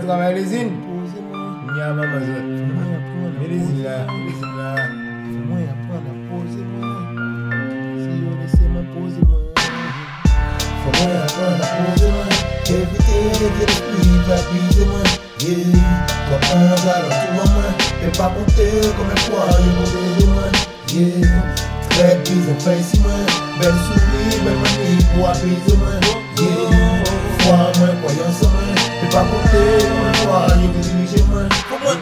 travail les îles. Mais les îles là, les îles là. Moi. Si laissez-moi poser moi. Faut moi moi. De. Yeah. Comprendre alors tout à moi. Et pas compter combien de fois yo posé moi. Yeah. Très bizarre face moi. Belle souris, belle manie pour apaiser moi.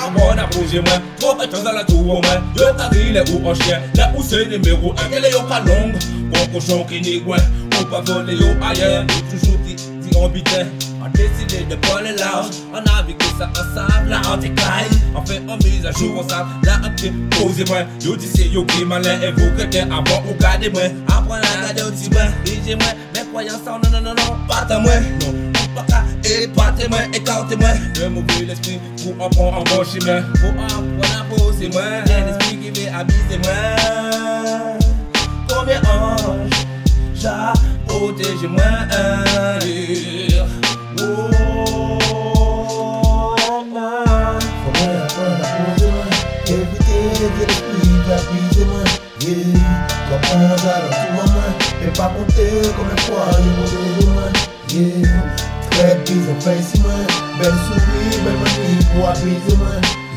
Avoir n'a bougé moi. Trop de choses à la tour moi. Yo t'arrive les ou en chien. La ou c'est numéro 1. Quel est yo pas longue? Bon cochon qui n'y gouin. Ou pas voler yo ailleurs. Yo toujours dit, dit on bitait. On décidé de pas les larges. On a vécu ça ensemble. Là on décaille. On fait en mise à jour ensemble. Là on fait poser moi. Yo dis c'est yo qui malin. Et vous que t'es avant ou gardez moi. Après la garde au petit moi. Digez moi. Mes croyances non non non non. Pas ta moi. Non. Épatez-moi, écartez-moi Le mauvais l'esprit pour en prendre en bon chemin Pour en prendre à poser moi l'esprit qui veut abuser moi Combien ange J'ai protégé moi moi Et pas compter combien de fois yo posé moi Yeah. Face moi Belle souris, belle manie pour apaiser moi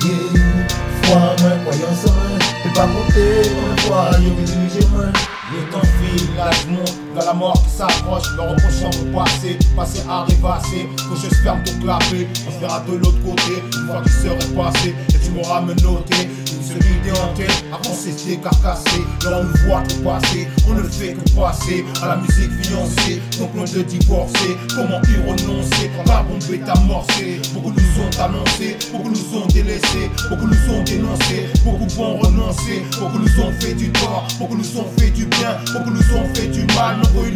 Yeah. Foi moi, croyance moi Et pas compter combien de fois yo dirigé moi Le temps file, l'âge monte, vers la mort qui s'approche, me reprochant mon passé, passé à rêvasser, que je ferme tout clapper, on se verra de l'autre côté, une fois qu'il serait passé, et tu m'auras menotté, idée en tête, avant c'est décarcassé, là on nous voit tout passer, on ne fait que passer, à la musique fiancée, donc loin de divorcer, comment y renoncer, quand la bombe est amorcée, beaucoup nous ont annoncé, beaucoup nous ont délaissés, beaucoup nous ont dénoncé, beaucoup vont renoncer, beaucoup nous ont fait du tort, beaucoup nous ont fait du bien, beaucoup nous ont fait du mal, nombreux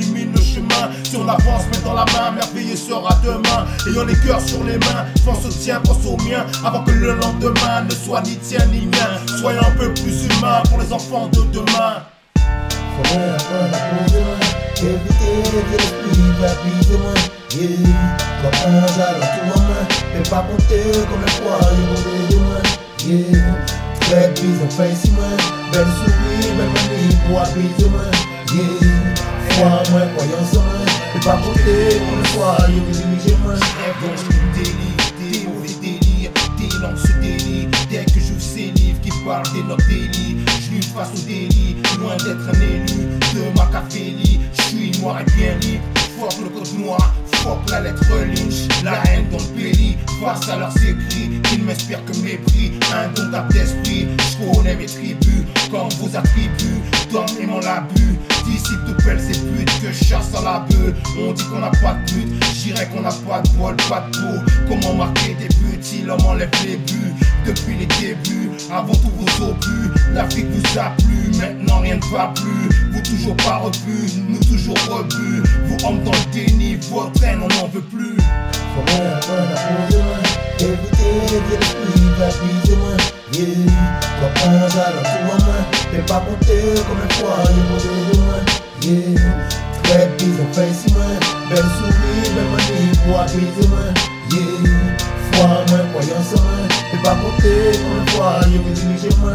illuminent le chemin, si on avance, met dans la main, merveilleux sera demain, ayant les cœurs sur les mains, pense au tien, pense au mien, avant que le lendemain ne soit ni tien ni mien, soyons un peu plus humains pour les enfants de demain. Yeah Comprendre alors tout à moi Et pas compter combien de fois yo posé moi Yeah. Très bizarre face moi Belle souris, belle manie pour apaiser moi Yeah. Foi moi, croyance moi Et pas compter combien de fois yo dirigé moi rêve dont je me délire, des mauvais délires, des langues se. Dès que j'ouvre ces livres qui parlent des notes délits, je lutte face au délit, loin d'être un élu de Macaphélie. Je suis noir et bien libre, fuck le code noir, fuck la lettre lynch, la haine dans le pays, face à leurs écrits, ils m'inspirent que mépris, indomptable d'esprit. Je connais mes tribus, comme vos attributs, d'hommes aimant l'abus. Disciples de belles que je chasse à la bœuf. On dit qu'on n'a pas de but, j'irais qu'on n'a pas de bol, pas de peau. Comment marquer des buts si l'homme enlève les buts Depuis les débuts, avant tous vos obus, l'Afrique vous a plu, maintenant rien ne va plus. Vous toujours pas rebu, nous toujours rebus. Vous hommes dans le déni, votre haine on n'en veut plus. Tout pas de fois Très bizarre face moi Belle souris, belle manie pour apaiser moi Yeah Foi moi, croyance moi Et pas compter combien de fois yo dirigé moi